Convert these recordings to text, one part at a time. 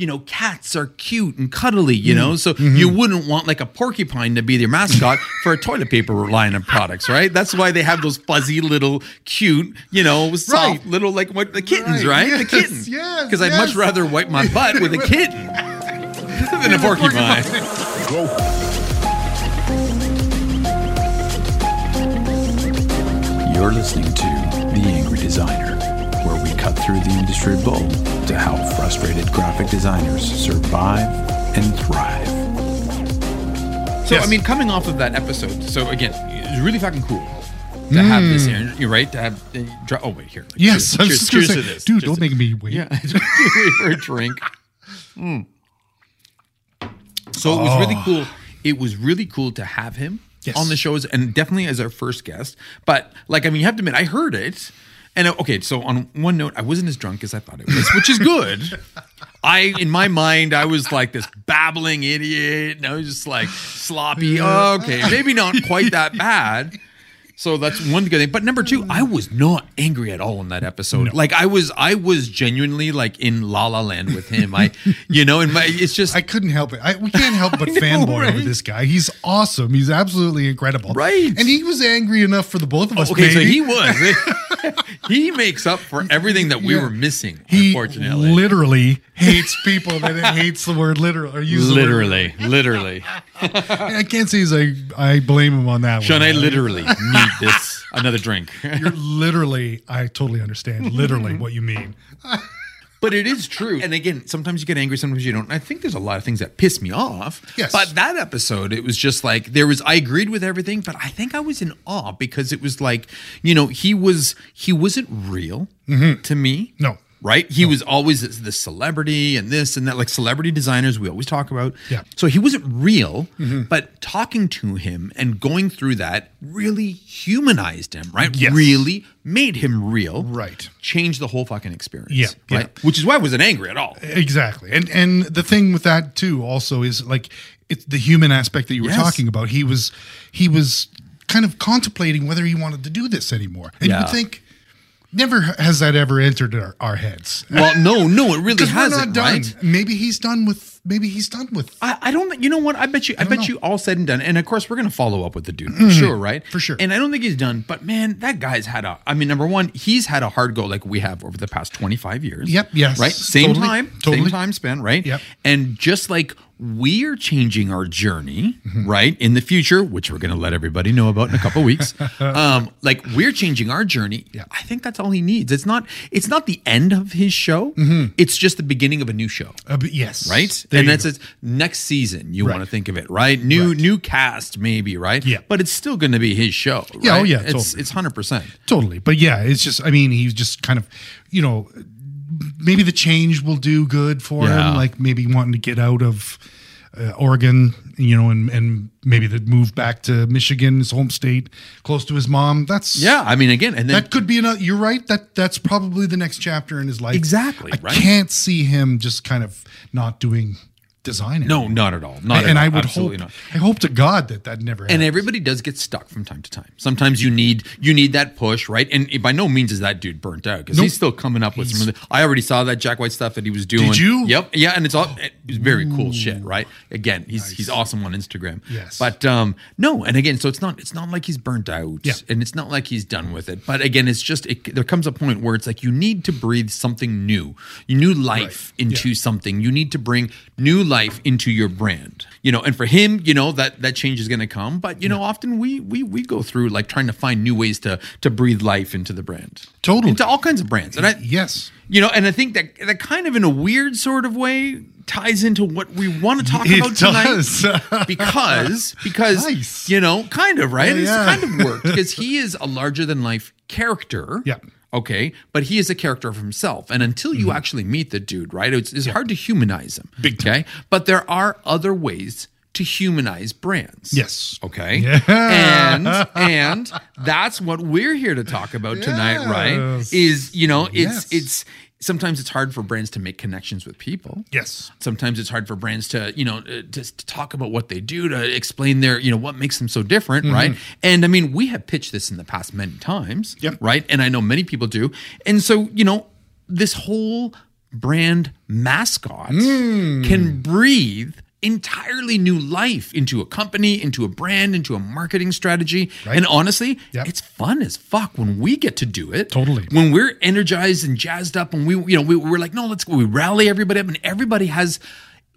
you know, cats are cute and cuddly, you know, so Mm-hmm. you wouldn't want like a porcupine to be their mascot for a toilet paper line of products, right? That's why they have those fuzzy little cute, you know, soft Right. little like what the kittens, Right. right? Yes, the kitten. yes, Because I'd much rather wipe my butt with a kitten than a porcupine. You're listening to The Angry Designer, where we cut through the industry bull to help frustrated graphic designers survive and thrive. So Yes. I mean, coming off of that episode, so again, it's really fucking cool to have this here. You're right to have. uh, dr- Oh wait, here. Yes, I was cheers, just gonna cheers say, to this, dude, Cheers don't to- make me wait. Yeah, wait for a drink. Mm. So it was really cool. It was really cool to have him Yes. on the shows, and definitely as our first guest. But like, I mean, you have to admit, I heard it. And uh, okay, so on one note, I wasn't as drunk as I thought it was, which is good. I, in my mind, I was like this babbling idiot, and I was just like sloppy. okay, maybe not quite that bad. So that's one good thing. But number two, I was not angry at all in that episode. Like I was, I was genuinely like in La La Land with him. I, you know, and my, it's just I couldn't help it. I, we can't help but know, fanboy over this guy. He's awesome. He's absolutely incredible. Right. And he was angry enough for the both of us. okay. So he was. he makes up for everything that we Yeah. were missing. He unfortunately, literally hates people that hates the word literal or use word- literally, literally. I can't say I I blame him on that Sean, one. I literally need this another drink. You're literally I totally understand literally what you mean. But it is true. And again, sometimes you get angry, sometimes you don't. And I think there's a lot of things that piss me off. Yes. But that episode, it was just like there was I agreed with everything, but I think I was in awe because it was like, you know, he was he wasn't real mm-hmm. to me. No. Right? He was always this, this celebrity and this and that, like celebrity designers we always talk about. Yeah. So he wasn't real, mm-hmm. but talking to him and going through that really humanized him, right? Yes. Really made him real. Right. Changed the whole fucking experience. Yeah, yeah. Right. Which is why I wasn't angry at all. Exactly. And and the thing with that too also is like it's the human aspect that you were Yes. talking about. He was he was kind of contemplating whether he wanted to do this anymore. And you Yeah. would think never has that ever entered our, our heads. Well, no, no, it really Because we're hasn't, done. right? Maybe he's done with maybe he's done with I, I don't. You know what? I bet you. I, don't bet know. Mm-hmm. you all said and done. And of course, we're gonna follow up with the dude for sure, right? For sure. And I don't think he's done. But man, that guy's had a. I mean, number one, he's had a hard go like we have over the past twenty five years. Yep, yes, Right. Same totally, time. Same time spent. Right. Yep. And just like we're changing our journey, Mm-hmm. right, in the future, which we're gonna let everybody know about in a couple weeks. Um, like we're changing our journey. Yeah. I think that's all he needs. It's not. It's not the end of his show. It's just the beginning of a new show uh, yes. right? There and that's it. Next season, you Right. want to think of it, right? New Right. new cast, maybe, right? Yeah. but it's still going to be his show. Yeah, oh, yeah, it's totally. it's hundred percent. Totally. But yeah, it's just, I mean, he's just kind of, you know, maybe the change will do good for Yeah. him. Like maybe wanting to get out of uh, Oregon, you know, and, and maybe to move back to Michigan, his home state, close to his mom. That's, Yeah, I mean, again, and then That could be another. You're right. That that's probably the next chapter in his life. Exactly, I right? can't see him just kind of not doing design. no, not at all. Not and at I all. would Absolutely hope. not. I hope to God that that never. Happens. And everybody does get stuck from time to time. Sometimes you need you need that push, right? And by no means is that dude burnt out because Nope. he's still coming up with some. Of the, I already saw that Jack White stuff that he was doing. Did you? Yep. Yeah, and it's all it was very cool shit, right? Again, he's he's awesome on Instagram. Yes. But um no, and again, so it's not it's not like he's burnt out, Yeah. and it's not like he's done with it. But again, it's just it, there comes a point where it's like you need to breathe something new, new life into Yeah. something. You need to bring new life into your brand. You know, and for him, you know that that change is going to come. But you know, often we we we go through like trying to find new ways to to breathe life into the brand, Totally. into all kinds of brands. And I, yes. you know, and I think that that kind of in a weird sort of way ties into what we want to talk It about tonight does. because because Nice. you know, kind of right. Yeah, It's yeah. kind of worked because he is a larger than life character. Yeah. Okay, but he is a character of himself, and until you actually meet the dude, right, it's, it's hard to humanize him. Mm-hmm. Big time. Okay, but there are other ways to humanize brands. Yes. Okay. Yeah. And and that's what we're here to talk about tonight, right? Is you know, it's Yes. it's sometimes it's hard for brands to make connections with people. Yes. Sometimes it's hard for brands to, you know, uh, to, to talk about what they do, to explain their, you know, what makes them so different, right? And I mean, we have pitched this in the past many times, Yep. right? And I know many people do. And so, you know, this whole brand mascot Hmm. can breathe entirely new life into a company, into a brand, into a marketing strategy. And honestly, Yep. it's fun as fuck when we get to do it. Totally. When we're energized and jazzed up and we, you know, we, we're like, no, let's go. We rally everybody up and everybody has,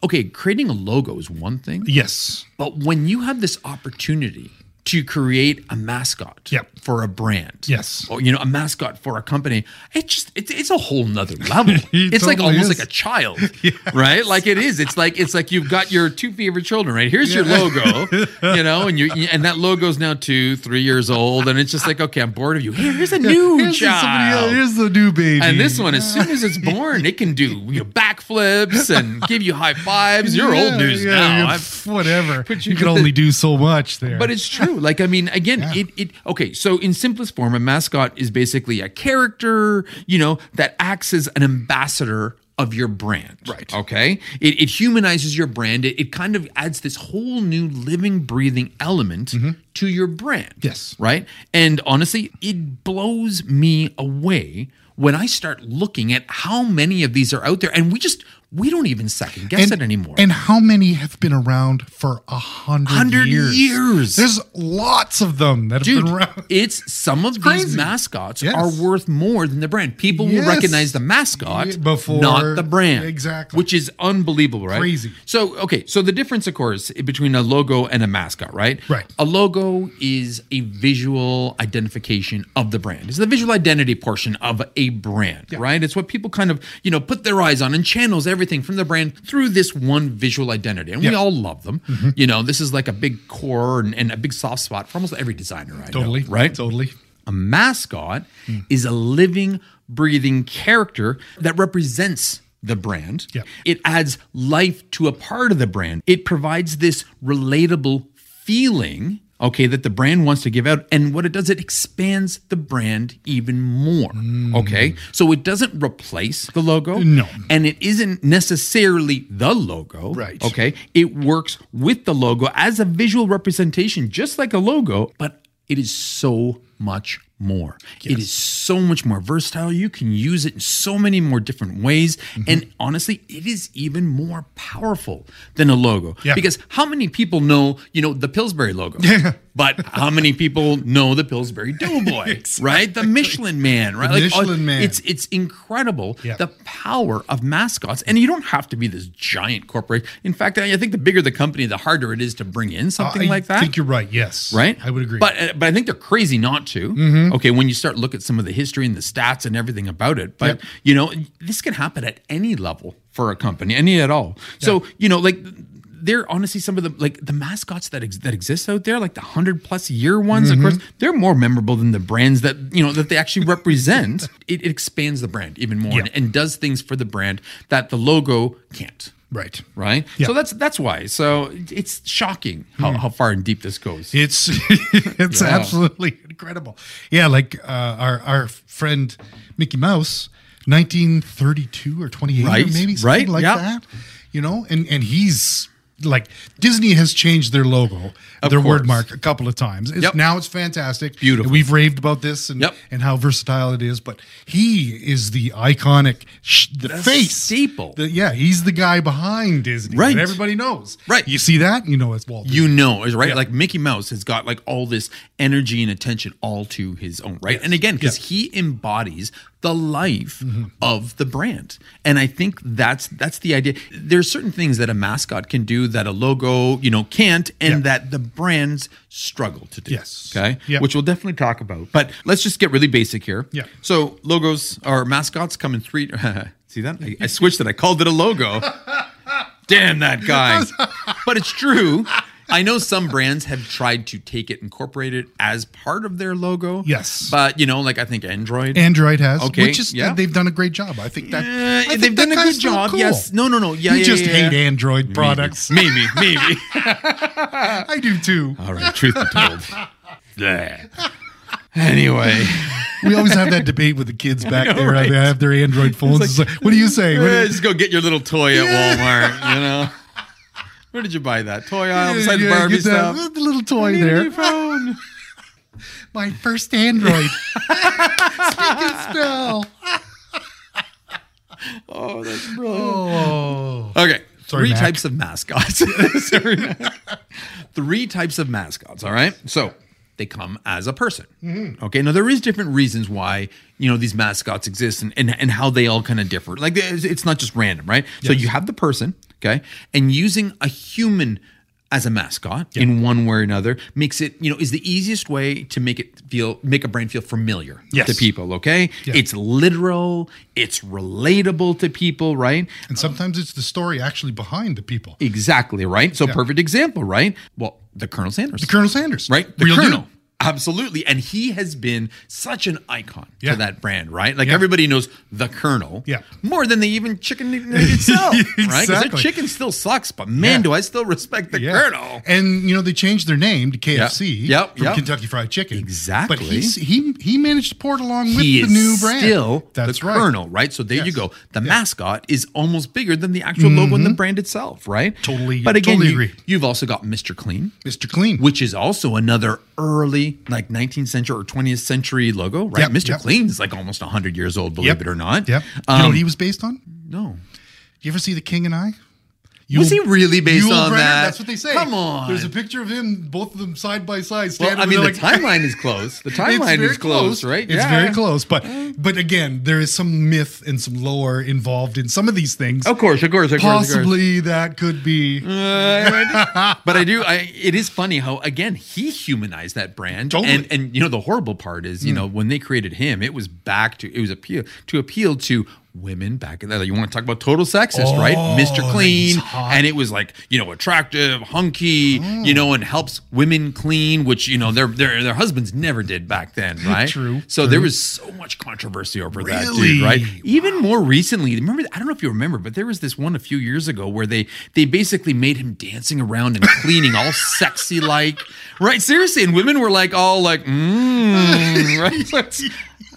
okay, creating a logo is one thing. Yes. But when you have this opportunity to create a mascot Yep. for a brand, Yes. or you know, a mascot for a company, it just it's, it's a whole nother level. It it's like almost is. like a child, right? Like it is. It's like it's like you've got your two favorite children, right? Here's your logo, you know, and you and that logo's now two, three years old, and it's just like, okay, I'm bored of you. Here, here's a new Here's the, child. here's the new baby. And this one, as soon as it's born, it can do you know, backflips and give you high fives. You're old Yeah, news yeah, now. yeah, whatever. But you, you can put the- only do so much there. but it's true. Like, I mean, again, it, it, okay. So in simplest form, a mascot is basically a character, you know, that acts as an ambassador of your brand. Right. Okay. It, it humanizes your brand. It, it kind of adds this whole new living, breathing element to your brand. Mm-hmm. Yes. Right. And honestly, it blows me away when I start looking at how many of these are out there and we just, we don't even second guess it anymore. And how many have been around for a hundred years? years. There's lots of them that have been around. it's some of these crazy. mascots Yes. are worth more than the brand. People Yes. will recognize the mascot before- not the brand. exactly. Which is unbelievable, right? Crazy. So, okay, so the difference, of course, between a logo and a mascot, right? Right. A logo is a visual identification of the brand. It's the visual identity portion of a brand, right? It's what people kind of, you know, put their eyes on and channels everything from the brand through this one visual identity. And we all love them. Mm-hmm. You know, this is like a big core and, and a big soft spot for almost every designer I know, Totally. right? Totally. A mascot is a living, breathing character that represents the brand. Yep. It adds life to a part of the brand. It provides this relatable feeling, okay, that the brand wants to give out. And what it does, it expands the brand even more. Mm. Okay. So it doesn't replace the logo. Uh, no. And it isn't necessarily the logo. Right. Okay. It works with the logo as a visual representation, just like a logo, but it is so much more. It is so much more versatile. You can use it in so many more different ways. Mm-hmm. And honestly, it is even more powerful than a logo. Yeah. Because how many people know, you know, the Pillsbury logo? but how many people know the Pillsbury Doughboy? Right? The Michelin Man, right? The all- Michelin Man. It's it's incredible Yeah. the power of mascots. And you don't have to be this giant corporation. In fact, I I think the bigger the company, the harder it is to bring in something I like that. I think you're right. Yes. right? I would agree. Mm-hmm. But uh, but I think they're crazy not to. Okay, when you start look at some of the history and the stats and everything about it. But Yep. you know, this can happen at any level for a company, any at all. So you know, like they're honestly some of the like the mascots that ex- that exist out there, like the hundred plus year ones. Mm-hmm. Of course, they're more memorable than the brands that you know that they actually represent. it, it expands the brand even more Yeah. and, and does things for the brand that the logo can't. right. Right. Yeah. So that's that's why. So it's shocking how, how far and deep this goes. It's it's Yeah. absolutely incredible. Yeah, like uh, our our friend Mickey Mouse, 1932 or 28 Right, or maybe something right, like yeah. that. You know, and and he's like Disney has changed their logo, their course. word mark a couple of times. It's, Yep. Now it's fantastic. Beautiful. We've raved about this and Yep. and how versatile it is. But he is the iconic, sh- the, The face staple. The- yeah, he's the guy behind Disney. Right. that everybody knows. Right. You see that? You know it's Walt. Disney. you know, is right. Yeah. Like Mickey Mouse has got like all this energy and attention all to his own, right? And again, because he embodies the life mm-hmm. of the brand, and I think that's that's the idea. There's certain things that a mascot can do that a logo, you know, can't, and Yeah. that the brands struggle to do. Yes. Okay. Yeah. Which we'll definitely talk about. But let's just get really basic here. Yeah. So logos or mascots come in three. See that? I, I switched it. I called it a logo. Damn that guy. but it's true. I know some brands have tried to take it, incorporate it as part of their logo. Yes. But you know, like I think Android. Android has, Okay, which is yeah. they've done a great job. I think that Eh, I think they've done a good job. cool. Yes. No, no, no. Yeah, you yeah, just yeah, hate yeah. Android products. Maybe, maybe. I do too. All right, truth be told. Bleh. Anyway. We always have that debate with the kids back know, there. right? They have their Android phones. It's like, what do you say? What do Eh, you- just go get your little toy at Walmart, you know. Where did you buy that? Toy aisle beside the Barbie get stuff. The little toy there. phone. My first Android. Speak and spell. oh, that's brilliant. Oh, Okay. Sorry, Three Mac. types of mascots. Sorry, Three types of mascots. All right. So they come as a person. Mm-hmm. Okay. Now there is different reasons why you know these mascots exist and and, and how they all kind of differ. Like it's it's not just random, right? So you have the person, okay, and using a human as a mascot in one way or another makes it you know is the easiest way to make it feel make a brand feel familiar Yes. to people okay Yeah. it's literal it's relatable to people right and sometimes it's the story actually behind the people. Exactly, right? So perfect example, right? Well, the Colonel Sanders. The colonel Sanders, right? The Real Colonel. dude. Absolutely. And he has been such an icon Yeah. to that brand, right? Like Yeah. everybody knows the Colonel Yeah. more than they even chicken nugget itself, right? Because the chicken still sucks, but man, do I still respect the. Colonel. And you know they changed their name to KFC Yep, from yep. Kentucky Fried Chicken. Exactly. But he's, he he managed to pour it along with he the new brand. still That's the right. Colonel, right? So there you go. The mascot is almost bigger than the actual logo and the brand itself, right? Mm-hmm. Totally- But again, totally you, agree. you've also got Mr. Clean. Mr. Clean. which is also another early like 19th century or 20th century logo, right? Yep, Mr. yep. Clean is like almost 100 years old, believe Yep. it or not. Yep. Um, you know what he was based on? no. Do You ever see The King and I? Was he really based Yul on Brynner? that? That's what they say. Come on. There's a picture of him, both of them side by side. Well, I mean, the like, timeline is close. The timeline is close, right? It's very close, but but again, there is some myth and some lore involved in some of these things. Of course, of course, of course. of course. Possibly that could be Uh, but I do. I it is funny how again he humanized that brand, Totally. and and you know the horrible part is you know when they created him, it was back to it was appeal to appeal to women back in that. You want to talk about total sexist, right? Oh, Mister Clean, and it was like you know attractive, hunky, you know, and helps women clean, which you know their their their husbands never did back then, right? True, So true. there was so much controversy over that, dude, right? Even more recently, remember? I don't know if you remember, but there was this one a few years ago where they they basically made him dancing around and cleaning, all sexy like, right? Seriously, and women were like all like, mm, right?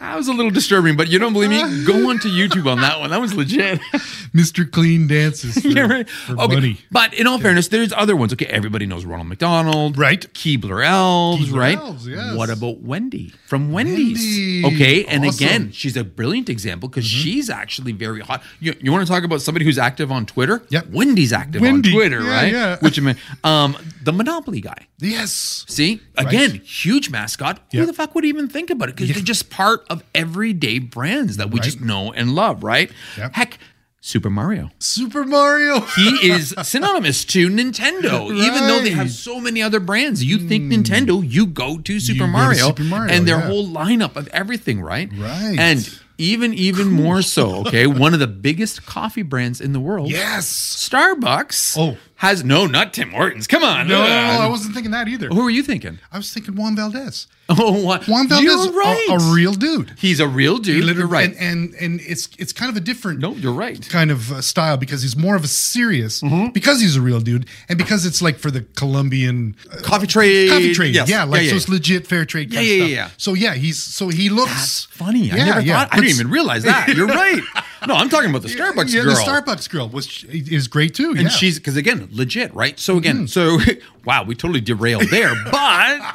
That was a little disturbing, but you don't believe me? Go onto YouTube on that one. That was legit. Mr. Clean dances for, yeah, right. for Okay, money. but in all fairness, there's other ones. Okay, everybody knows Ronald McDonald, Right. Keebler Elves, Keebler right? Elves, yes. What about Wendy from Wendy's? Wendy. Okay, and Awesome. again, she's a brilliant example because she's actually very hot. You, you want to talk about somebody who's active on Twitter? Yep. Wendy's active Wendy. on Twitter, Yeah, right? yeah. Which I mean, um, the Monopoly guy. Yes. See, again, huge mascot. Who the fuck would even think about it? Because they're just part of everyday brands that we just know and love, right? Yep. Heck, Super Mario. Super Mario. He is synonymous to Nintendo, even though they have so many other brands. You think hmm. Nintendo, you go to Super Mario, Super Mario, and their yeah. whole lineup of everything, right? Right. And even even more so, okay, one of the biggest coffee brands in the world, yes. Starbucks. Oh. Has no, not Tim Hortons. Come on, No, I wasn't thinking that either. Who are you thinking? I was thinking Juan Valdez. Oh, what? Juan Valdez, You're right. a, a real dude. He's a real dude. Literally- You're right. And, and and it's it's kind of a different no, you're right. kind of uh, style because he's more of a serious Mm-hmm. because he's a real dude and because it's like for the Colombian uh, Coffee trade. coffee trade. Yes. Yeah, like yeah, so it's legit fair trade. Yeah, kind yeah, of yeah, stuff. yeah. So yeah, he's so he looks That's funny. I Yeah, never yeah. thought. I didn't even realize that. You're right. No, I'm talking about the Starbucks yeah, girl. the Starbucks girl was is great too. and yeah. she's because again legit right so again mm-hmm. so wow we totally derailed there but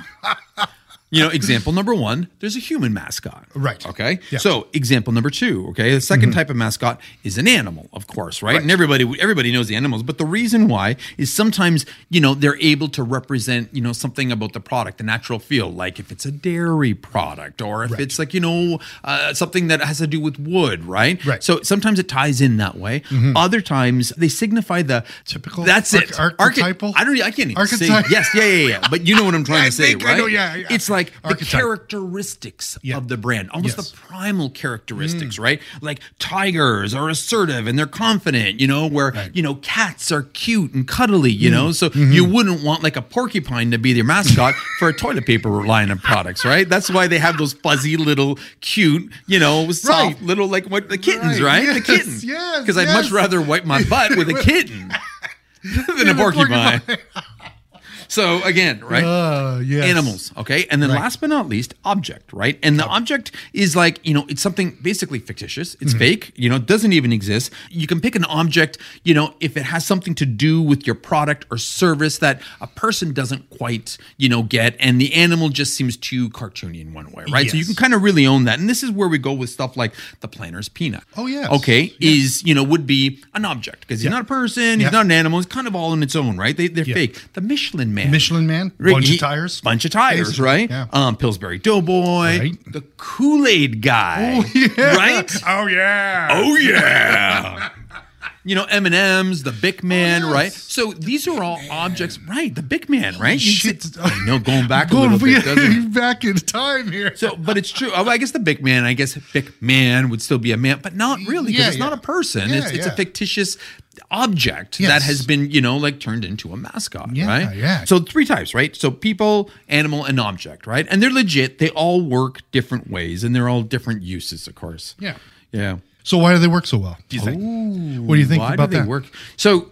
you know example number one there's a human mascot Right. okay Yeah. so example number two okay the 2nd type of mascot is an animal of course right? and everybody everybody knows the animals but the reason why is sometimes you know they're able to represent you know something about the product the natural feel like if it's a dairy product or if it's like you know uh, something that has to do with wood right Right. so sometimes it ties in that way other times they signify the Typical that's it arch- Arche- archetypal? I don't I can't even Archetype? say yes yeah yeah yeah but you know what I'm trying to say right know, yeah, yeah. it's like the Archetype. characteristics Yeah. of the brand almost Yes. Mm. the primal characteristics right like tigers are assertive and they're confident you know where Right. you know cats are cute and cuddly Mm. you know so Mm-hmm. you wouldn't want like a porcupine to be their mascot for a toilet paper line of products right that's why they have those fuzzy little cute you know soft Right. little like what the kittens Right. right, the kittens yes, because I'd much rather wipe my butt with a kitten than a a porcupine. porcupine. So again, right? Uh, yes. Animals, okay? And then Right. last but not least, object, right? And the object is like, you know, it's something basically fictitious. It's fake, you know, it doesn't even exist. You can pick an object, you know, if it has something to do with your product or service that a person doesn't quite, you know, get and the animal just seems too cartoony in one way, right? So you can kind of really own that. And this is where we go with stuff like the Planter's peanut. Oh, yeah. Okay, is, you know, would be an object because he's Yeah. not a person, he's Yeah. not an animal, it's kind of all in its own, right? They, they're Yeah. fake. The Michelin man. Michelin Man, Right, bunch he- of tires. Bunch of tires, Basically, right? yeah. Um, Pillsbury Doughboy, Right. the Kool Aid guy, Oh, yeah. right? Oh yeah. Oh yeah. You know M and M's, the Bic oh, Man, Oh, yes. right? So these are all objects, right? The Bic Man, right? You shit. sit- I know, going back a little bit, doesn't it? back in time here. So, but it's true. Oh, I guess the Bic Man, I guess Bic Man would still be a man, but not really because Yeah, it's not a person. Yeah, it's it's a fictitious object that has been, you know, like turned into a mascot, Yeah, right? yeah. So three types, right? So people, animal, and object, right? And they're legit. They all work different ways, and they're all different uses, of course. Yeah. Yeah. So why do they work so well? Do you think? what do you think Why about do they that? work? So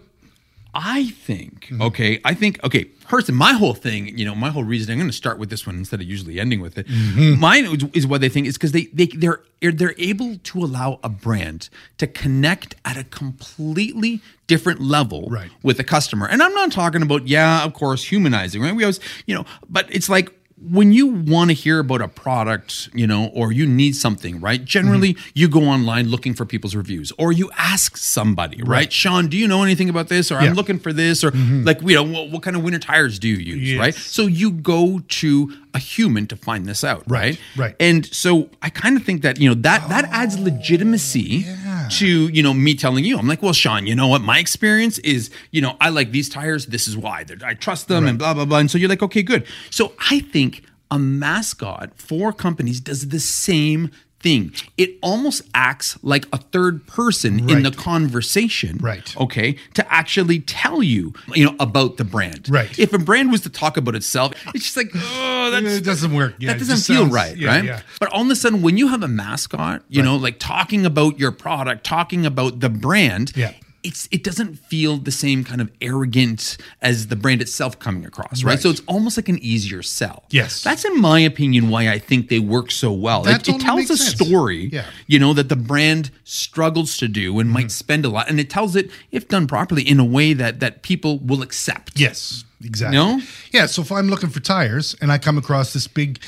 I think, Mm-hmm. okay, I think, okay, person, my whole thing, you know, my whole reason, I'm going to start with this one instead of usually ending with it. Mm-hmm. Mine is, is what they think is because they, they, they're, they're able to allow a brand to connect at a completely different level Right. with a customer. And I'm not talking about, yeah, of course, humanizing, right? We always, you know, but it's like, when you want to hear about a product, you know, or you need something, right? Generally, Mm-hmm. you go online looking for people's reviews, or you ask somebody, right? Sean, do you know anything about this? Or Yeah. Mm-hmm. I'm looking for this, or like, you know, what, what kind of winter tires do you use, Yes. right? So you go to a human to find this out, right? Right, right. And so I kind of think that you know that that adds legitimacy Oh, yeah. To you know me telling you. I'm like, well, Sean, you know what? My experience is, you know, I like these tires. This is why. They're- I trust them, and blah blah blah. And so you're like, okay, good. So I think a mascot for companies does the same thing. It almost acts like a third person in the conversation, Right. Okay, to actually tell you, you know, about the brand, Right. If a brand was to talk about itself, it's just like, oh, that's it doesn't work. Yeah, that doesn't feel sounds- right, yeah, right? yeah. But all of a sudden, when you have a mascot, you know, like talking about your product, talking about the brand, Yeah. It's it doesn't feel the same kind of arrogant as the brand itself coming across, right? Right. So it's almost like an easier sell. Yes. that's in my opinion why I think they work so well. It, it tells a sense. story, Yeah. you know, that the brand struggles to do and Mm-hmm. might spend a lot, and it tells it if done properly in a way that that people will accept. Yes, exactly. No? Yeah. So if I'm looking for tires and I come across this big,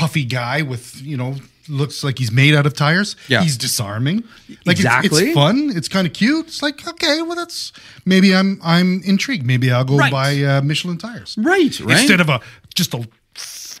puffy guy with you know looks like he's made out of tires, Yeah. he's disarming. Like it's- Exactly. it's, fun. It's kind of cute. It's like okay, well that's maybe I'm I'm intrigued. Maybe I'll go Right. buy uh, Michelin tires. Right, right. Instead of a just a.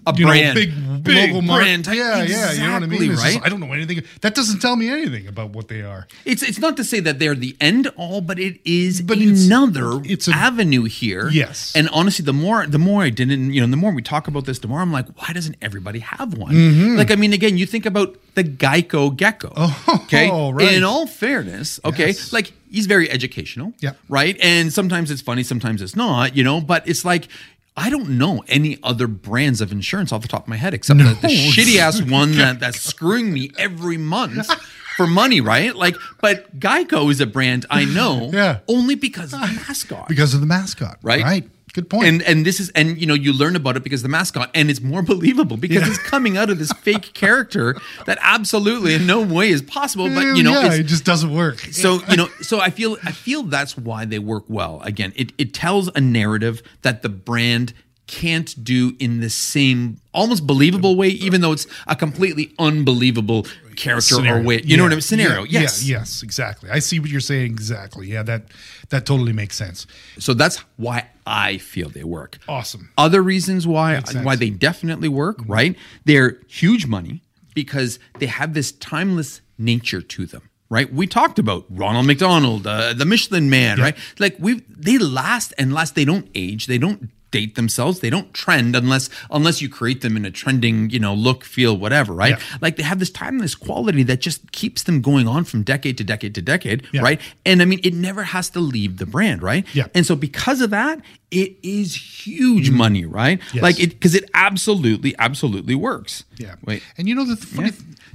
A you brand. know, big, Big brand. Yeah, yeah, you know what I mean. It's just- right? I don't know anything. That doesn't tell me anything about what they are. It's it's not to say that they're the end all, but it is But it's- another it's a- avenue here. Yes. And honestly, the more the more I didn't, you know, the more we talk about this, the more I'm like, why doesn't everybody have one? Mm-hmm. Like, I mean, again, you think about the Geico Gecko. Oh, okay. right. In all fairness, okay, Yes. like he's very educational. Yeah. Right. And sometimes it's funny, sometimes it's not, you know, but it's like. I don't know any other brands of insurance off the top of my head except the, the shitty ass one that, that's screwing me every month for money, right? Like, but Geico is a brand I know Yeah. only because of the mascot. Because of the mascot, Right. Right. Good point. and and this is and you know you learn about it because the mascot and it's more believable because Yeah. it's coming out of this fake character that absolutely in no way is possible but you know yeah, it just doesn't work. so you know so i feel i feel that's why they work well again it it tells a narrative that the brand can't do in the same almost believable way even though it's a completely unbelievable character or way you know what i mean scenario. Yeah, yes yeah, yes, exactly. I see what you're saying exactly. Yeah, that that totally makes sense. so that's why i feel they work. Awesome. other reasons why why they definitely work right? They're huge money because they have this timeless nature to them right? We talked about ronald mcdonald uh, the michelin man right? Like we they last and last. They don't age. They don't date themselves they don't trend unless unless you create them in a trending you know look feel whatever right Yeah. like they have this timeless quality that just keeps them going on from decade to decade to decade Yeah. right and i mean it never has to leave the brand right Yeah. and so because of that it is huge money right Mm-hmm. Yes. like it because it absolutely absolutely works Yeah. wait And you know the funny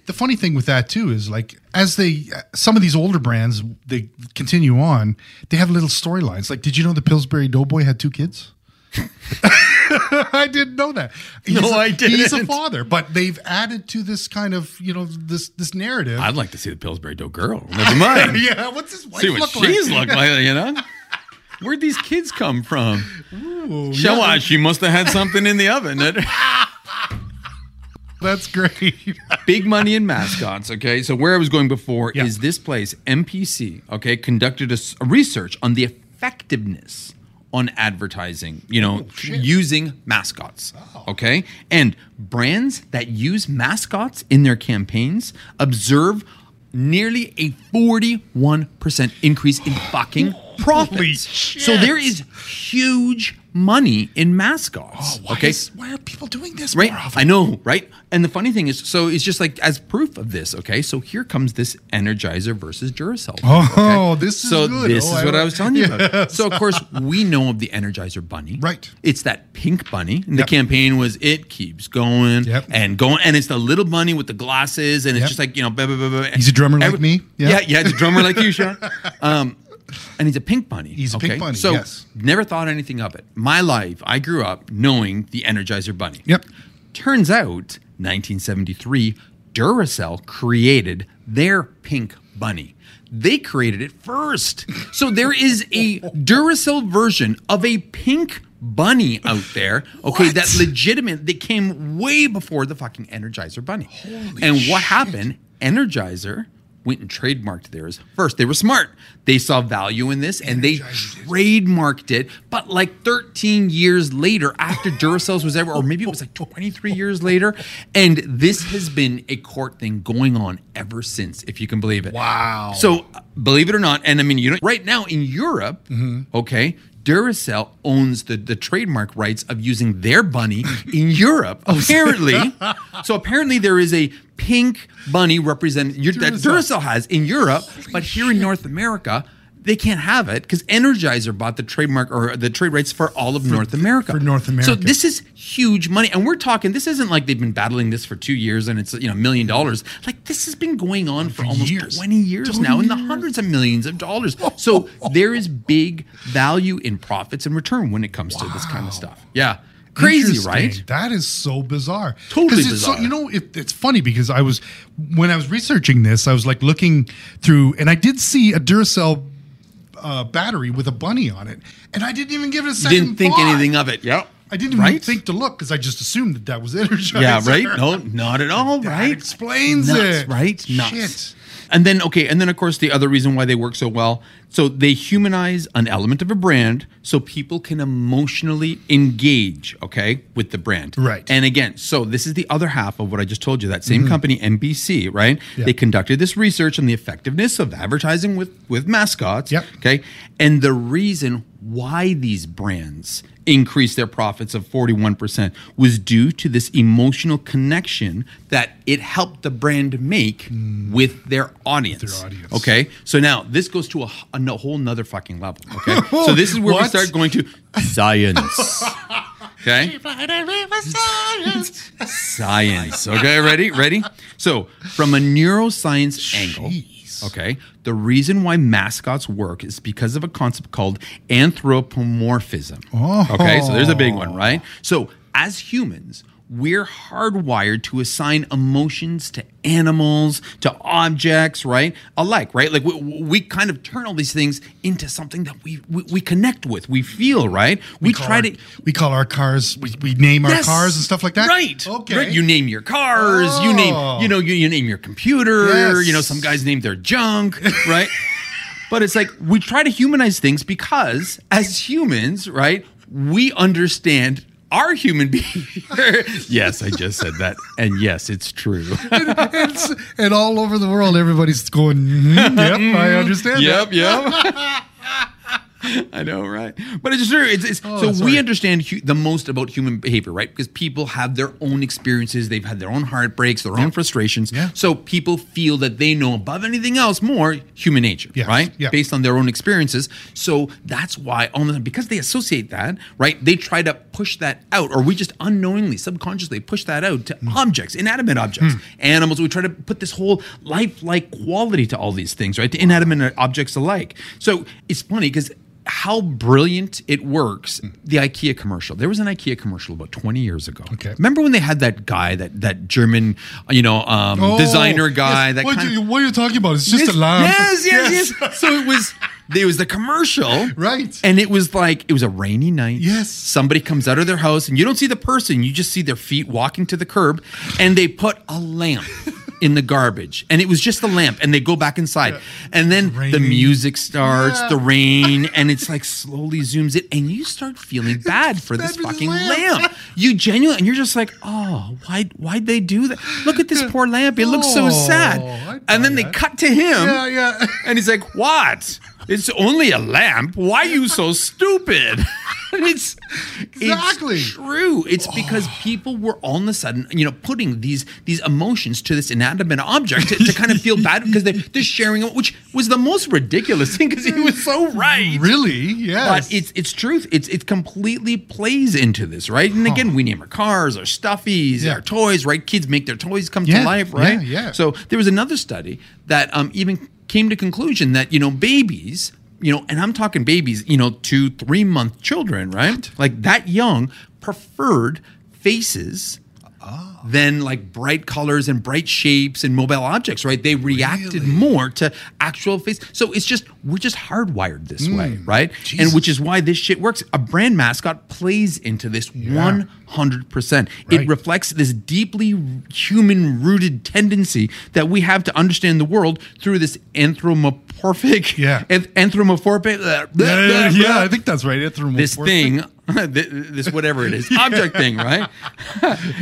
the funny thing with that too is like as they some of these older brands they continue on, they have little storylines. Like did you know the Pillsbury Doughboy had two kids? I didn't know that. No, He's a- I He's a father, but they've added to this kind of you know this this narrative. I'd like to see the Pillsbury Dough girl. Never mind. yeah, what's his wife see what look she's like? look like, you know? Where'd these kids come from? Ooh, Show yeah, us. She must have had something in the oven. that's great. Big money in mascots. Okay, so where I was going before Yeah. is this place, MPC. Okay, conducted a research on the effectiveness on advertising. You know, oh, using mascots. Oh. Okay, and brands that use mascots in their campaigns observe nearly a forty-one percent increase in fucking profits. So there is huge money in mascots. Why okay, is- why are people doing this Right. I know, right? And the funny thing is, so it's just like as proof of this, okay? So here comes this Energizer versus Duracell. Oh, okay? this is so good. this Oh, is I what I was telling you about. So of course we know of the Energizer bunny. Right. It's that pink bunny. And the campaign was it keeps going Yep. and going and it's the little bunny with the glasses and it's Yep. just like, you know, blah, blah, blah. He's a drummer like me. Yeah. Yeah. yeah, It's a drummer like you, Sean. Um and he's a pink bunny. He's a pink bunny, So yes. never thought anything of it. My life, I grew up knowing the Energizer bunny. Yep. Turns out, 1973, Duracell created their pink bunny. They created it first. So there is a Duracell version of a pink bunny out there, okay, What? that legitimate that came way before the fucking Energizer bunny. Holy and what happened? Energizer went and trademarked theirs first. They were smart. They saw value in this and they trademarked it. But like 13 years later, after Duracell's was ever, or maybe it was like 23 years later, and this has been a court thing going on ever since, if you can believe it. Wow. So believe it or not, and I mean, you know, right now in Europe, Mm-hmm. okay. Duracell owns the, the trademark rights of using their bunny in Europe, apparently. so apparently there is a pink bunny represented that Duracell. Has in Europe, but here in North America, they can't have it because Energizer bought the trademark or the trade rights for all of North America. for North America. So this is huge money, and we're talking. This isn't like they've been battling this for two years and it's you know a million dollars. Like this has been going on for, almost years. twenty years 20 now, in the hundreds of millions of dollars. So there is big value in profits and return when it comes to this kind of stuff. Yeah, crazy, right? That is so bizarre. Totally it's so- bizarre. you know, it, it's funny because I was when I was researching this, I was like looking through, and I did see a Duracell uh, battery with a bunny on it, and I didn't even give it a You second. didn't think thought. anything of it. Yep. I didn't even think to look because I just assumed that that was Energizer. Yeah, right? No, not at all, That right? explains Nuts, it. right? Nuts. Shit. And then, okay, and then of course the other reason why they work so well, so they humanize an element of a brand so people can emotionally engage, okay, with the brand. Right. And again, so this is the other half of what I just told you. That same company, NBC, right? Mm-hmm. They conducted this research on the effectiveness of advertising with with mascots. Yep. Okay. And the reason why these brands increased their profits of 41% was due to this emotional connection that it helped the brand make with their audience. Mm. their audience. Okay. So now this goes to a, a no- whole nother fucking level. Okay. so this is where we What? start going to science. Okay. Science. Okay, ready? Ready? So, from a neuroscience angle, okay, the reason why mascots work is because of a concept called anthropomorphism. Oh. Okay, so there's a big one, right? So, as humans, we're hardwired to assign emotions to animals, to objects, right? Alike, right? Like we, we kind of turn all these things into something that we we, we connect with, we feel, right? We, call try our- to We call our cars. We, we name our cars and stuff like that. Right. Okay. Right. You name your cars. You Oh. name. You know. You, you name your computer. Yes. You know. Some guys name their junk. Right. but it's like we try to humanize things because, as humans, right, we understand our human behavior. yes, I just said that, and yes, it's true. It's- and all over the world, everybody's going. "Mhm, yep, I understand. yep. that." Yep. I know, right? But it's true. It's, it's so sorry. we understand hu- the most about human behavior, right? Because people have their own experiences, they've had their own heartbreaks, their own frustrations. Yeah. So people feel that they know above anything else more human nature, Yes. right? Yeah. Based on their own experiences. So that's why, the, because they associate that, right? They try to push that out, or we just unknowingly, subconsciously push that out to Hmm. objects, inanimate objects, animals. We try to put this whole lifelike quality to all these things, right? To inanimate objects alike. So it's funny because how brilliant it works. The IKEA commercial. There was an IKEA commercial about 20 years ago. Okay. Remember when they had that guy, that that German, you know, um, Oh, designer guy? yes. That what, you, what are you talking about? It's just yes, a lamp. Yes, yes, yes. so it was there was the commercial. Right. And it was like it was a rainy night. Yes. Somebody comes out of their house and you don't see the person, you just see their feet walking to the curb and they put a lamp in the garbage. And it was just the lamp and they go back inside. And then the music starts, Yeah. the rain, and it's like slowly zooms in and you start feeling bad for this Bad for this fucking lamp. lamp. You genuinely and you're just like, "Oh, why why'd they do that? Look at this poor lamp. It looks so Oh, sad." And then they cut to him. Yeah, yeah. And he's like, "What? It's only a lamp. Why are you so stupid?" It's Exactly. it's true. It's because people were all of a sudden, you know, putting these these emotions to this inanimate object to, to kind of feel bad because they're, they're sharing it, which was the most ridiculous thing because he was so right. Really? Yes. But it's it's truth. It's it completely plays into this, right? And again, we name our cars, our stuffies, Yeah. our toys, right? Kids make their toys come Yeah, to life, right? yeah, yeah. So there was another study that um, even came to conclusion that you know babies, you know, and I'm talking babies, you know, two three month children, right? Like that young preferred faces. Ah. Than like bright colors and bright shapes and mobile objects, right? They reacted more to actual face. So it's just we're just hardwired this way, right? And Hmm. Which is why this shit works. A brand mascot plays into this one hundred percent. It reflects this deeply human rooted tendency that we have to understand the world through this anthropomorphic, Yeah. anth- anthropomorphic, uh, yeah, yeah. I think that's right. Anthropomorphic. this thing, this whatever it is, object thing, right?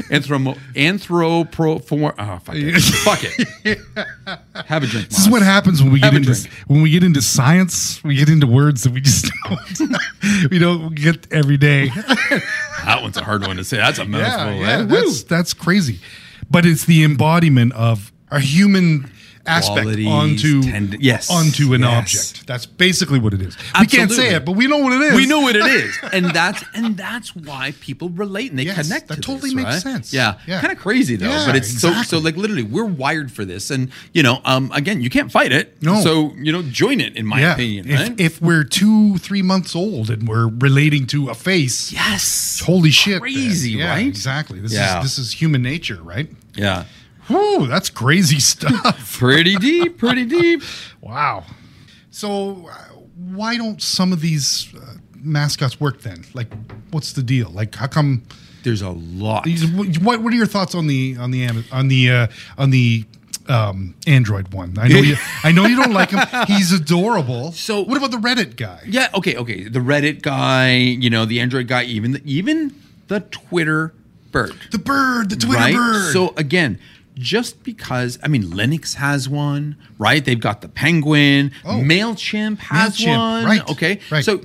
Anthropo, anthropo, oh fuck it, fuck it. Have a drink. This is what happens when we Have get into drink. when we get into science. We get into words that we just don't we don't get every day. That one's a hard one to say. That's a mouthful. yeah, yeah? That's that's crazy. But it's the embodiment of a human aspect onto tend- yes, onto an yes. object. That's basically what it is. We can't say it, but we know what it is. We know what it is, and that's and that's why people relate and they Yes, connect. that to totally this, makes right? sense. Yeah, Yeah. kind of crazy though, Yeah, but it's so so like literally we're wired for this, and you know, um, again, you can't fight it. No. so you know, join it in my Yeah, opinion. if, right? if we're two, three months old and we're relating to a face, yes, holy shit, crazy, right? Exactly. This is this is human nature, right? Yeah, Whew, that's crazy stuff. pretty deep, pretty deep. wow. So, uh, why don't some of these uh, mascots work then? Like, what's the deal? Like, how come? There's a lot. These, what What are your thoughts on the on the on the uh, on the um, Android one? I know you. I know you don't like him. He's adorable. So- what about the Reddit guy? Yeah, okay, okay. The Reddit guy, you know, the Android guy, even the, even the Twitter bird. The bird, the Twitter right? bird. So again, just because I mean Linux has one, right? They've got the Penguin, Oh. Mailchimp has Mailchimp, one, right, Okay, right. So,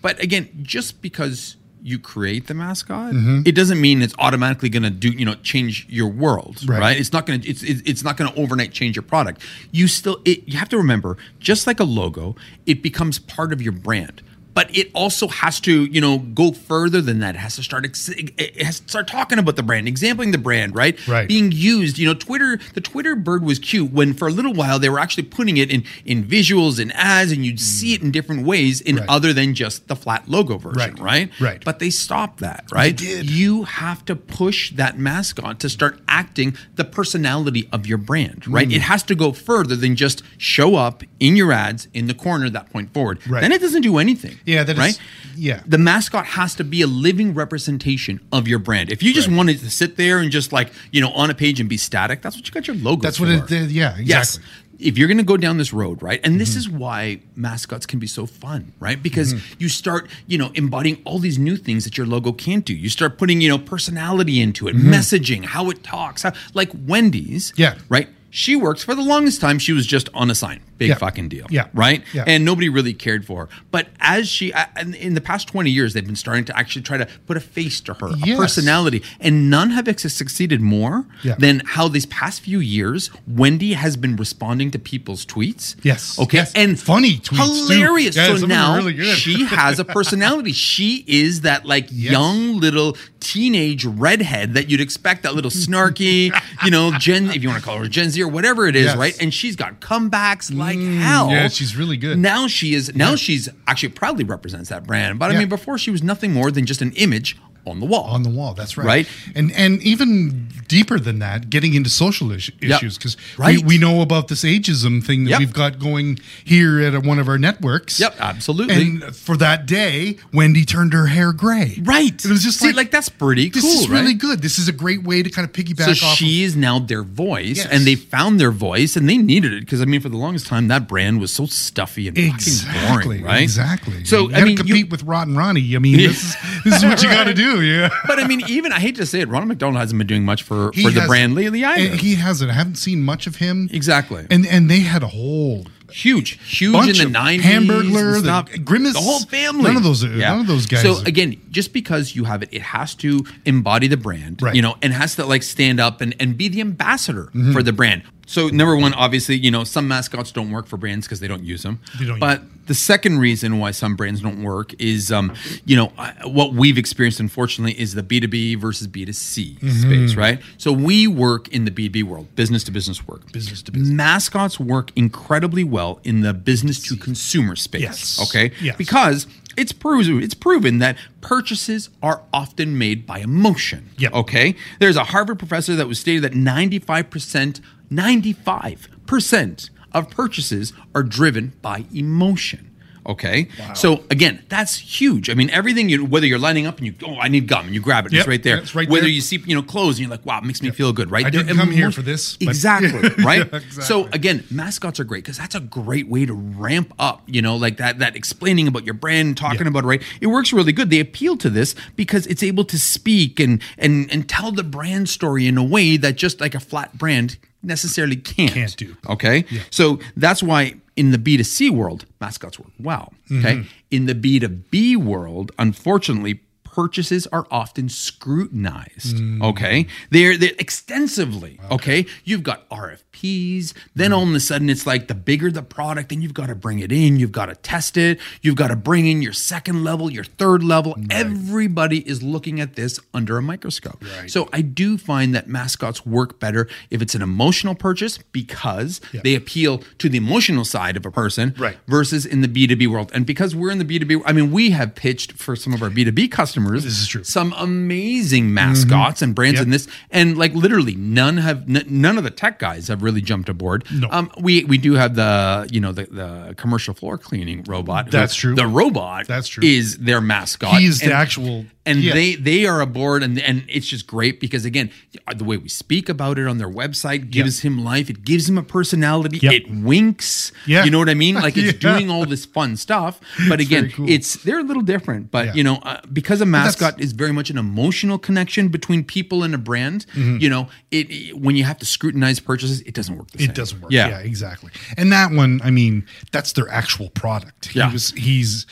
but again, just because you create the mascot, Mm-hmm. it doesn't mean it's automatically going to do you know change your world, Right. right? It's not going to it's it's it's not going to overnight change your product. You still it, you have to remember, just like a logo, it becomes part of your brand but it also has to you know go further than that it has to start ex- it has to start talking about the brand exampling the brand right Right. being used you know twitter the twitter bird was cute when for a little while they were actually putting it in in visuals and ads and you'd see it in different ways in Right. other than just the flat logo version Right. right Right. but they stopped that right they did. you have to push that mascot to start acting the personality of your brand right Mm. it has to go further than just show up in your ads in the corner that point forward Right. then it doesn't do anything Yeah, that is- right yeah. the mascot has to be a living representation of your brand if you just Right. wanted to sit there and just like you know on a page and be static that's what you got your logo That's what it did. Yeah, exactly. Yes. If you're going to go down this road, right? And Mm-hmm. this is why mascots can be so fun, right? Because Mm-hmm. you start, you know, embodying all these new things that your logo can't do. You start putting, you know, personality into it, messaging, how it talks, how, like Wendy's, Mm-hmm. Yeah. right? She works for the longest time. She was just on a sign, big Yeah. fucking deal, Yeah. right? Yeah. And nobody really cared for her. But as she, in- the past twenty years, they've been starting to actually try to put a face to her, Yes. a personality, and none have succeeded more Yeah. than how these past few years Wendy has been responding to people's tweets. Yes. Okay. Yes. And Funny tweets. Hilarious. Yeah, so of them are now really she has a personality. she is that like young little teenage redhead that you'd expect, that little snarky, you know, Gen, if you want to call her Gen Z or whatever it is, Yes. right? And she's got comebacks, like Mm. hell. yeah, she's really good. Now she is. Now she's actually proudly represents that brand. But I Yeah. mean, before she was nothing more than just an image on the wall. on the wall. That's right. Right. And and even deeper than that, getting into social is- issues because Right. we, we know about this ageism thing that Yep. we've got going here at one of our networks. Yep, absolutely. And for that day, Wendy turned her hair gray. Right. It was just See, like, like, that's pretty This cool, is really good. This is a great way to kind of piggyback So off. she of, is now their voice, Yes. and they found their voice, and they needed it because I mean, for the longest time, that brand was so stuffy and exactly. boring, right? Exactly. So you I mean, compete you, with Rotten Ronnie. I mean, this is this is what you got to do. Yeah. but I mean, even I hate to say it, Ronald McDonald hasn't been doing much for He for the has- brand lately either. He hasn't. I haven't seen much of him. exactly. And and they had a whole huge, huge bunch in of the nineties. Hamburglar, the Grimace, the whole family. none of those- none of those guys- So again, just because you have it, it has to embody the brand, Right. you know, and has to like stand up and, and be the ambassador Mm-hmm. for the brand. So number one, obviously, you know, some mascots don't work for brands because they don't use them. Don't but use the second reason why some brands don't work is, um, you know, I- what we've experienced, unfortunately, is the B two B versus B 2 C Mm-hmm. space, right? So we work in the B two B world, business to business work. Business to business. Mascots work incredibly well in the business to consumer space. Yes. Okay. Yes. Because it's proven it's proven that purchases are often made by emotion. Yep. Okay. There's a Harvard professor that was stated that 95%, 95% of purchases are driven by emotion. Okay. So again, that's huge. I mean, everything you whether you're lining up and you oh I need gum and you grab it, Yep, it's right there. it's right whether there. you see you know clothes and you're like wow, it makes me feel good, right? I They're didn't come here for this, Exactly. right. Yeah, So again, mascots are great because that's a great way to ramp up. You know, like that that explaining about your brand, talking Yeah. about it, right. It works really good. They appeal to this because it's able to speak and and and tell the brand story in a way that just like a flat brand necessarily can't. Can't do. Okay. So that's why in the B2C world, mascots work well. Okay. Mm-hmm. In the B2B world, unfortunately, purchases are often scrutinized. Mm. Okay. They're, they're extensively. Okay. You've got RFPs. Then all of a sudden it's like the bigger the product, then you've got to bring it in. You've got to test it. You've got to bring in your second level, your third level. Everybody is looking at this under a microscope. So I do find that mascots work better if it's an emotional purchase because they appeal to the emotional side of a person Right. versus in the B2B world. And because we're in the B2B, I mean, we have pitched for some of our B2B customers This is true. some amazing mascots and brands Yep. in this. And like literally none have n- none of the tech guys have really jumped aboard. No. Um we we do have the, you know, the, the commercial floor cleaning robot. That's true. The robot That's true. is their mascot. He's the And- actual- and yeah. they they are aboard and and it's just great because again the way we speak about it on their website gives him life it gives him a personality Yep. it winks Yeah. you know what i mean like it's Yeah. doing all this fun stuff but again cool. it's they're a little different but Yeah. you know uh, because a that's- mascot is very much an emotional connection between people and a brand Mm-hmm. you know it, it- when you have to scrutinize purchases it doesn't work. It doesn't work. Yeah. exactly. And that one, I mean, that's their actual product. Yeah. He was, he's,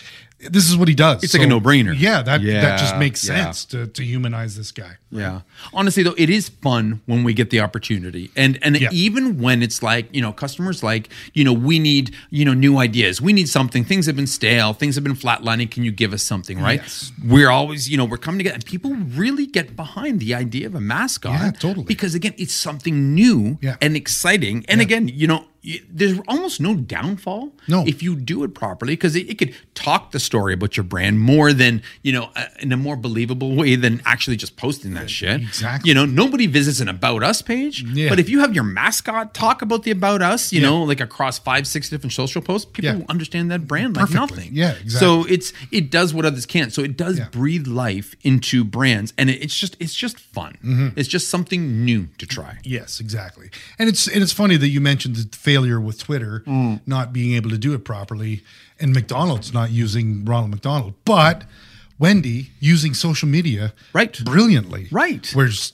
this is what he does. It's like a no-brainer. Yeah, that that just Yeah, makes yeah. sense to, to humanize this guy. Yeah. Honestly though, it is fun when we get the opportunity. And and Yeah. even when it's like, you know, customers like, you know, we need, you know, new ideas. We need something. Things have been stale, things have been flatlining. Can you give us something, right? Yes. We're always, you know, we're coming together and people really get behind the idea of a mascot. Yeah, totally. Because again, it's something new Yeah. and exciting. And Yeah. again, you know, there's almost no downfall No. if you do it properly because it, it could talk the story about your brand more than you know uh, in a more believable way than actually just posting that shit Exactly. you know nobody visits an about us page Yeah. but if you have your mascot talk about the about us you know like across five six different social posts people Yeah. understand that brand like Perfectly. nothing Yeah, so it's it does what others can't so it does Yeah. breathe life into brands and it, it's just it's just fun Mm-hmm. it's just something new to try Yes, exactly. And it's and it's funny that you mentioned the failure with Twitter Mm. not being able to do it properly, and McDonald's not using Ronald McDonald, but Wendy using social media Right. brilliantly, Right. Where's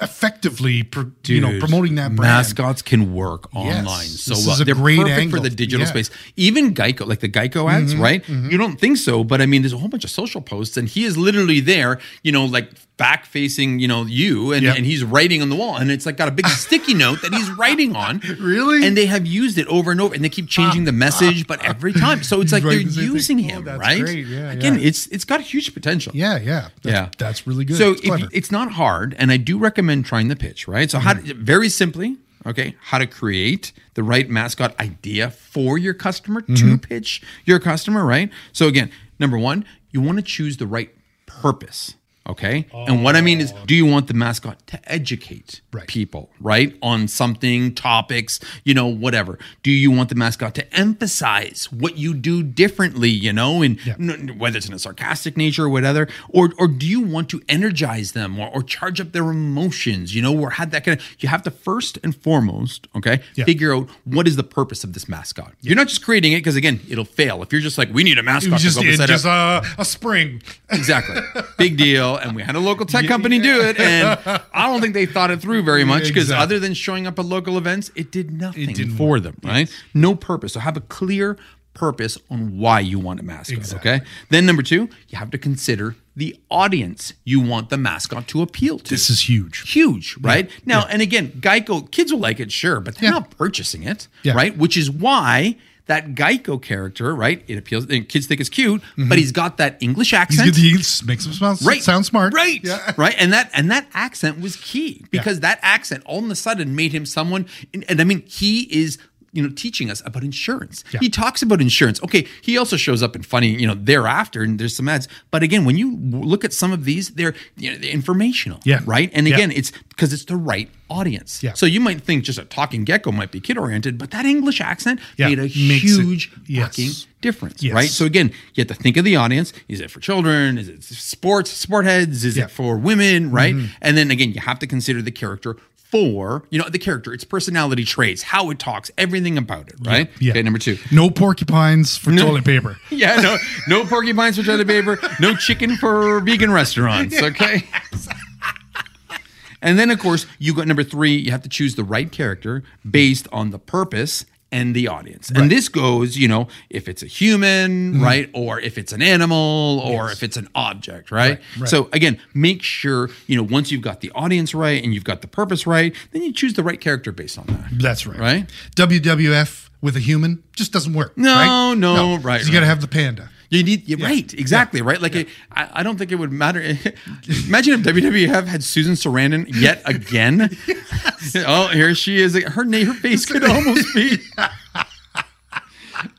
effectively, pro, you know, promoting that brand. Mascots can work online so This well. is a They're great perfect angle. for the digital Yeah. Mm-hmm, space. Even Geico, like the Geico ads, right? You don't think so, but I mean, there's a whole bunch of social posts, and he is literally there, you know, like back facing, you know, you, and, Yep. and he's writing on the wall, and it's like got a big sticky note that he's writing on. Really? And they have used it over and over, and they keep changing the ah. message, but ah. every time, so it's He's like they're same thing. using Oh, him, that's right? great. Yeah, Again, yeah. it's it's got huge potential. Yeah, yeah, that's, Yeah. That's really good. So It's if, it's not hard, and I do recommend trying the pitch. Right. So how? Mm-hmm. Very simply. okay, how to create the right mascot idea for your customer to mm-hmm. pitch your customer, right? So again, number one, you want to choose the right purpose. Okay. And what I mean is, do you want the mascot to educate Right. people, right? On something, topics, you know, whatever. Do you want the mascot to emphasize what you do differently, you know, and Yeah. n- whether it's in a sarcastic nature or whatever, or or do you want to energize them or, or charge up their emotions, you know, or have that kind of you have to first and foremost, okay, Yeah. figure out what is the purpose of this mascot. You're not just creating it because again, it'll fail. If you're just like, we need a It mascot to just, it just uh, a spring. Exactly. Big deal. And we had a local tech company do it. And I don't think they thought it through very much because Exactly. other than showing up at local events, it did nothing didn't for them, right? No purpose. So have a clear purpose on why you want a mascot. Exactly. Okay. Then number two, you have to consider the audience you want the mascot to appeal to. This is huge. huge, right? Now, and again, Geico kids will like it, sure, but they're Yeah. not purchasing it, Yeah. right? Which is why that Geico character, right? It appeals. And kids think it's cute, but mm-hmm. he's got that English accent. He makes him sound, Right. sound smart. Right. Yeah. Right. And that and that accent was key because that accent all of a sudden made him someone and, and I mean he is you know teaching us about insurance. Yeah. He talks about insurance. Okay, he also shows up in funny, you know, thereafter and there's some ads. But again, when you look at some of these, they're you know, they're informational. Yeah. Right? And Yeah. again, it's because it's the right audience. Yeah. So you might think just a talking gecko might be kid oriented, but that English accent Yeah. made a Makes it- huge yes. fucking difference. Yes. Right? So again, you have to think of the audience. Is it for children? Is it sports, sport heads? Is Yeah. it for women? Right? Mm-hmm. And then again, you have to consider the character for, you know, the character, its personality traits, how it talks, everything about it, right? Yeah. Okay, number two. No porcupines for toilet paper. Yeah, no, no porcupines for toilet paper, no chicken for vegan restaurants. Okay. And then, of course, you got number three. You have to choose the right character based on the purpose and the audience. And this goes, you know, if it's a human, mm-hmm. right, or if it's an animal, or Yes. if it's an object, right? Right, right. So again, make sure you know once you've got the audience right and you've got the purpose right, then you choose the right character based on that. That's right. Right? WWF with a human just doesn't work. No, right? no, right, You got to have the panda. You need yeah, right, exactly, right. Like it, I, I don't think it would matter. Imagine if WWF had Susan Sarandon yet again. oh, here she is. Her name, her face could almost be.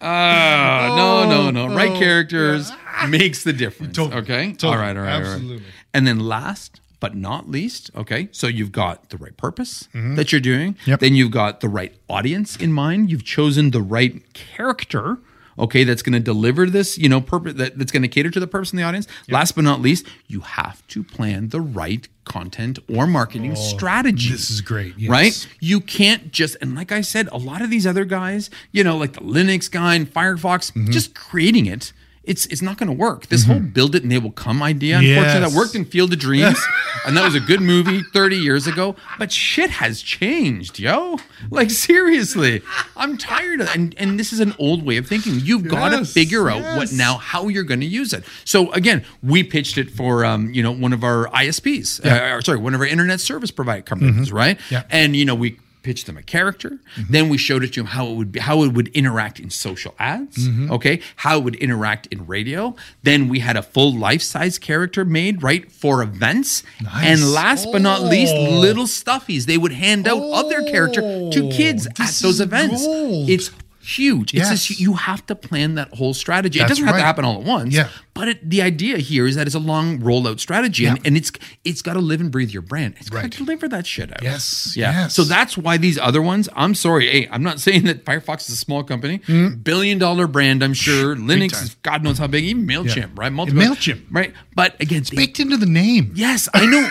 Ah, no, no, no. Right oh, characters makes the difference. Totally, Okay, totally, all right, all right, all right. absolutely. And then last but not least, okay, so you've got the right purpose that you're doing. Mm-hmm. Yep. Then you've got the right audience in mind. You've chosen the right character. Okay, that's going to deliver this, you know, purpose that, that's going to cater to the purpose in the audience. Last but not least, you have to plan the right content or marketing strategy. Oh, this is great, yes. right? You can't just and like I said, a lot of these other guys, you know, like the Linux guy and Firefox, Mm-hmm. just creating it. It's, it's not going to work. This whole build it and they will come idea, unfortunately, that worked in Field of Dreams, and that was a good movie 30 years ago. But shit has changed, yo. Like seriously, I'm tired of and and this is an old way of thinking. You've got to figure out what now how you're going to use it. So again, we pitched it for um, you know one of our ISPs, uh, or sorry, one of our internet service provider companies, right? Mm-hmm. Yeah. And you know we pitched them a character. Mm-hmm. Then we showed it to them how it would be, how it would interact in social ads. Mm-hmm. Okay, how it would interact in radio. Then we had a full life size character made right for events. Nice. And last but not least, Oh. little stuffies they would hand out of their character to kids at those events. gold. It's huge. It's Yes. just you have to plan that whole strategy. it doesn't have right. to happen all at once. Yeah. But it, the idea here is that it's a long rollout strategy, and, Yeah. and it's it's got to live and breathe your brand. It's got Right. to deliver that shit out. Yes, Yeah. yes. So that's why these other ones. I'm sorry. Hey, I'm not saying that Firefox is a small company. Mm-hmm. Billion dollar brand. I'm sure. Linux is God knows how big. Even Mailchimp, Yeah. right? MailChimp. right? But again, they- Baked into the name. Yes, I know,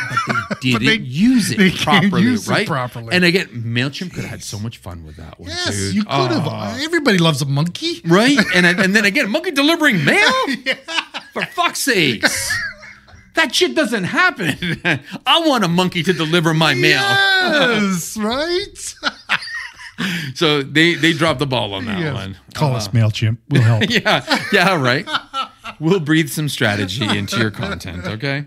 but they didn't they- use it they properly, use it right? properly. And again, Mailchimp could have had so much fun with that one. Yes, dude. you could have. Everybody loves a monkey. right? And and then again, monkey delivering mail. For fuck's sakes. That shit doesn't happen. I want a monkey to deliver my mail. Yes, right? So they they dropped the ball on that Yes. one. Call us uh-huh. MailChimp. We'll help. yeah, yeah, right. We'll breathe some strategy into your content, okay?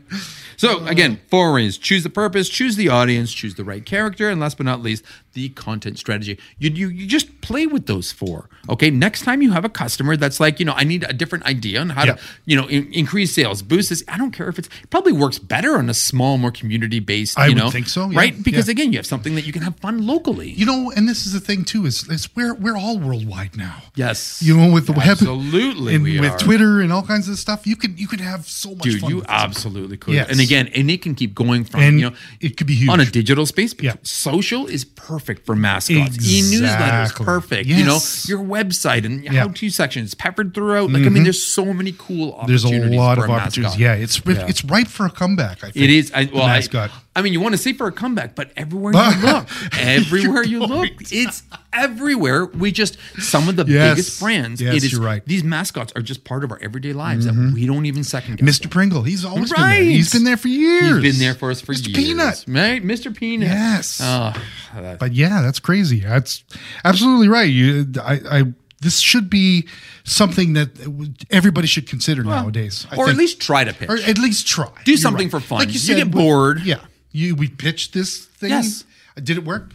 So again, four ways: choose the purpose, choose the audience, choose the right character, and last but not least, the content strategy. You you, you just play with those four. Okay. Next time you have a customer that's like, you know, I need a different idea on how Yeah. to, you know, in, increase sales, boost this. I don't care if it's it probably works better on a small, more community based. I you would know, think so, yeah. right? Because Yeah. again, you have something that you can have fun locally. You know, and this is the thing too is, is we're we're all worldwide now. Yes. You know, with the web, Absolutely and we with are. Twitter and all kinds of stuff, you could you could have so much Dude, fun. you absolutely could. Yes. And again, and it can keep going from And you know it could be huge. on a digital space. Yeah. Social is perfect for mascots. E-newsletters, Exactly. perfect. You know, your website and Yeah. Mm-hmm. how-to sections peppered throughout. Like I mean, there's so many cool There's a lot of a opportunities. mascot. Yeah, it's it's ripe for a comeback. I think It is. I, well, I, mascot. I mean, you want to see for a comeback, but everywhere you look, everywhere you look, it's everywhere. We just some of the Yes. biggest brands. Yes, it is. you're right. Mm-hmm. These mascots are just part of our everyday lives that we don't even second guess. Mr. Pringle, he's always been there. He's been there for years. He's been there for us for years. Mr. years. Peanut. Right? Mr. Peanut. Yes. Oh, But yeah, that's crazy. That's absolutely right. You, I, I, this should be something that everybody should consider nowadays. I or at least try to pitch. or at least try. Do You're something right. for fun. Like you You said, get bored. Yeah, you we pitched this thing. Yes. Did it work?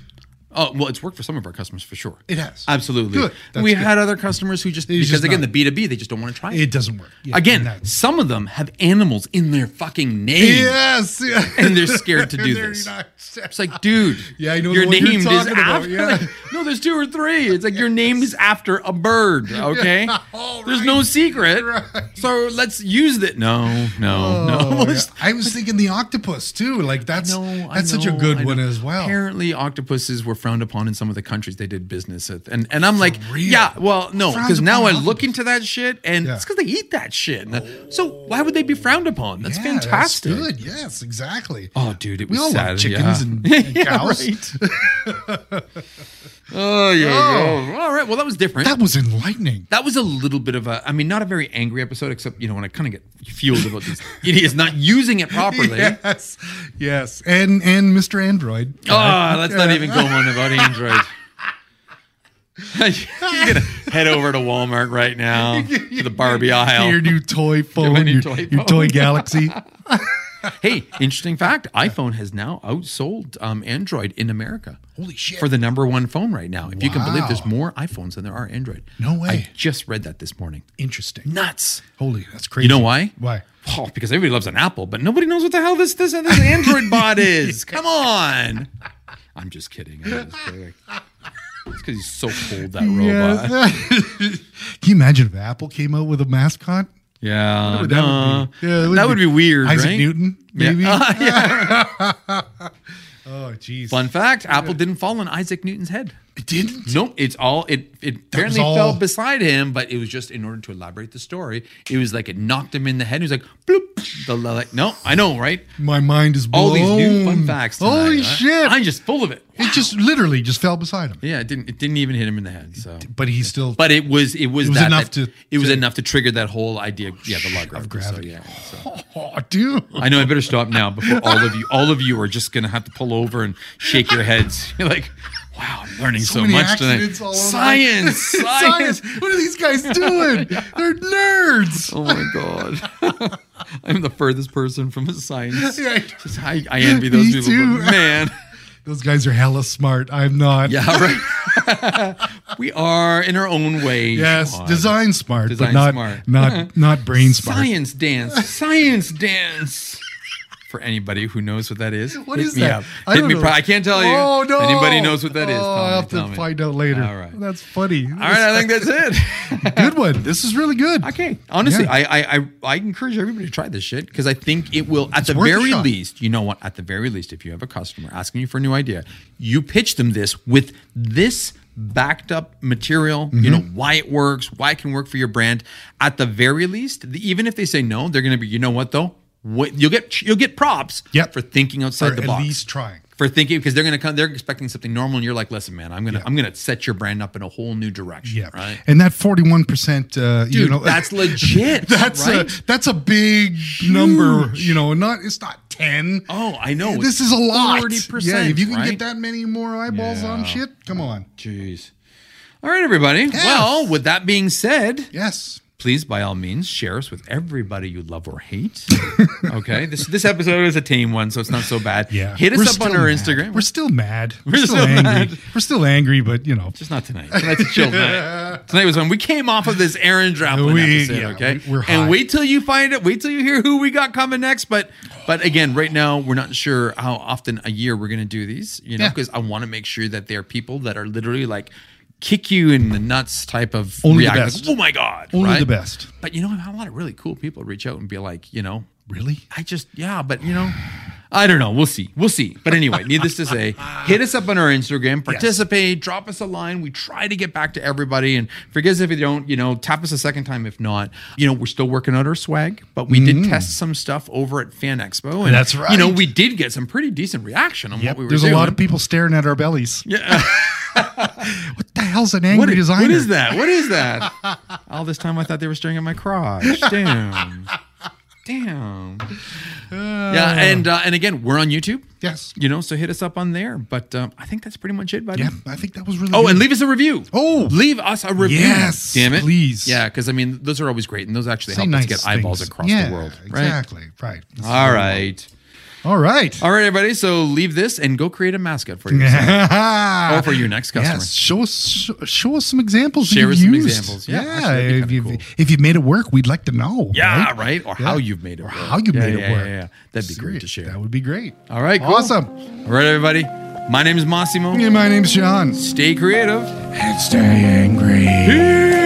Oh, well, it's worked for some of our customers for sure. It has. Absolutely. Good. That's we good. had other customers who just, It's because just again, not- the B2B, they just don't want to try it. It doesn't work. Yeah, Again, that- some of them have animals in their fucking name. yes, yeah. And they're scared to do this. not- It's like, dude, Yeah, I know your name is about, after. yeah. like, no, there's two or three. It's like your name is after a bird. Okay, all there's no secret. Right. So let's use it. No, no, no. Oh. It's- I was thinking the octopus too. Like that's No, I that's such a good one as well. Apparently, octopuses were frowned upon in some of the countries they did business with, and and I'm like, real? yeah, well, no, because now I look into that shit, and Yeah. it's because they eat that shit. And So oh. why would they be frowned upon? That's Yeah, fantastic. Good. Yes, exactly. Oh, dude, it we was all sad. love chickens yeah. and, and Yeah, cows. right. oh yeah, yeah. All right. Well, that was different. That was enlightening. that was a little bit of a, I mean, not a very angry episode, except, you know, when I kind of get fueled about these idiots not using it properly. Yes, yes, and and Mr. Android. Oh, let's not even go on about Android. You're gonna head over to Walmart right now to the Barbie aisle. Your new toy phone, new your, toy your phone. toy Galaxy. Hey, interesting fact: iPhone has now outsold um, Android in America. Holy shit. For the number one phone right now, if you can believe, there's more iPhones than there are Android. No way. I just read that this morning. Interesting. Nuts. Holy, that's crazy. You know why? Why? Oh, because everybody loves an Apple, but nobody knows what the hell this this, this Android bot is. Come on. I'm just kidding. I'm just kidding. It's because he's so cold, that robot. Yes. Can you imagine if Apple came out with a mascot? Yeah, would no. that would be? Yeah, that would be weird, Isaac right? Newton, Yeah. maybe. yeah. Oh, jeez. Fun fact: Apple didn't fall on Isaac Newton's head. It didn't. Nope, it's all it. It apparently all- fell beside him, but it was just in order to elaborate the story. It was like it knocked him in the head. He was like, bloop. The like, no, I know, right? My mind is blown. All these new fun facts. Tonight, Holy huh? shit! I'm just full of it. it just literally just fell beside him. Yeah, it didn't. It didn't even hit him in the head. So, But he still. but it was. It was, It was that, enough that- to- It was to- enough to trigger that whole idea. Yeah, the log of gravity. gravity. So, yeah. So. oh, dude. I know I better stop now before all of you. All of you are just gonna have to pull over and shake your heads. You're like, wow, I'm learning so, many much today. accidents all over. Science, science. What are these guys doing? They're nerds. Oh my god, I'm the furthest person from a science. Yeah, I- Just, I, I envy those Me people, too. man. Those guys are hella smart. I'm not. Yeah, right. we are in our own way. Yes, on. design smart, Design but not smart. not not brain smart. Science dance. Science dance. For anybody who knows what that is, What hit is me that? up. I Hit don't me. know. I can't tell you. Oh no! Anybody knows what that is? Oh, Tell I'll have to find out later. All right. That's funny. All right, I think that's it. good one. This is really good. Okay. Honestly, Yeah. I, I I I encourage everybody to try this shit because I think it will. At the very least, you know what? At the very least, if you have a customer asking you for a new idea, you pitch them this with this backed up material. You know Mm-hmm. why it works, why it can work for your brand. At the very least, the, even if they say no, they're going to be. You know what though? You'll get you'll get props Yep. for thinking outside Or the at box least trying. for thinking because they're gonna come they're expecting something normal and you're like listen man i'm gonna i'm gonna set your brand up in a whole new direction Yeah. right And that 41%, uh, you dude know, that's legit that's right? a, that's a big number, you know, not, it's not 10. oh i know this is a lot. 40% yeah. If you can right? get that many more eyeballs on shit, come on. jeez all right everybody well with that being said Yes. Please by all means share us with everybody you love or hate. okay, this this episode is a tame one, so it's not so bad. Yeah. hit us up on our mad. Instagram. We're still mad. We're, We're still, still angry. mad. We're still angry, but you know. just not tonight. Tonight's a chill night. Tonight was when we came off of this Aaron Draplin We- episode. yeah, okay, we- and wait till you find it. Wait till you hear who we got coming next. But but again, right now we're not sure how often a year we're going to do these. You know, Yeah. because I want to make sure that they're people that are literally like kick you in the nuts type of Only the best. Like, oh my god! Only right? the best. But you know, I've had a lot of really cool people reach out and be like, you know, Really? I just yeah, but you know, I don't know. We'll see. We'll see. But anyway, needless to say, hit us up on our Instagram, participate, drop us a line. We try to get back to everybody, and forgive us if you don't. You know, tap us a second time if not. You know, we're still working out our swag, but we did test some stuff over at Fan Expo, and Mm. That's You know, we did get some pretty decent reaction on Yep. what we were doing. There's doing. a lot of people staring at our bellies. Yeah. What the hell's an angry What designer? what is that? What is that? All this time I thought they were staring at my crotch. Damn. Damn. yeah, and uh, and again, we're on YouTube. Yes. You know, so hit us up on there. But um, I think that's pretty much it, buddy. Yeah, I think that was really. Oh, good. and leave us a review. Oh. leave us a review. Yes, damn it, please. Yeah, because I mean, those are always great, and those actually Say help nice us get eyeballs things. across Yeah, the world. Right. Exactly. Right. All right. All right. All right, everybody. So leave this and go create a mascot for yourself. or for your next customer. Yes, show us show, us some examples. Share us some used. examples. Yeah, actually, that'd be if kinda you've cool. if you've made it work, we'd like to know. Yeah, right? right. Or Yeah. how you've made it Or work. how you Yeah, made yeah, it work. Yeah, yeah. That'd be great to share. That would be great. All right, cool. Awesome. All right, everybody. My name is Massimo. Yeah, my name's Sean. Stay creative. And stay angry.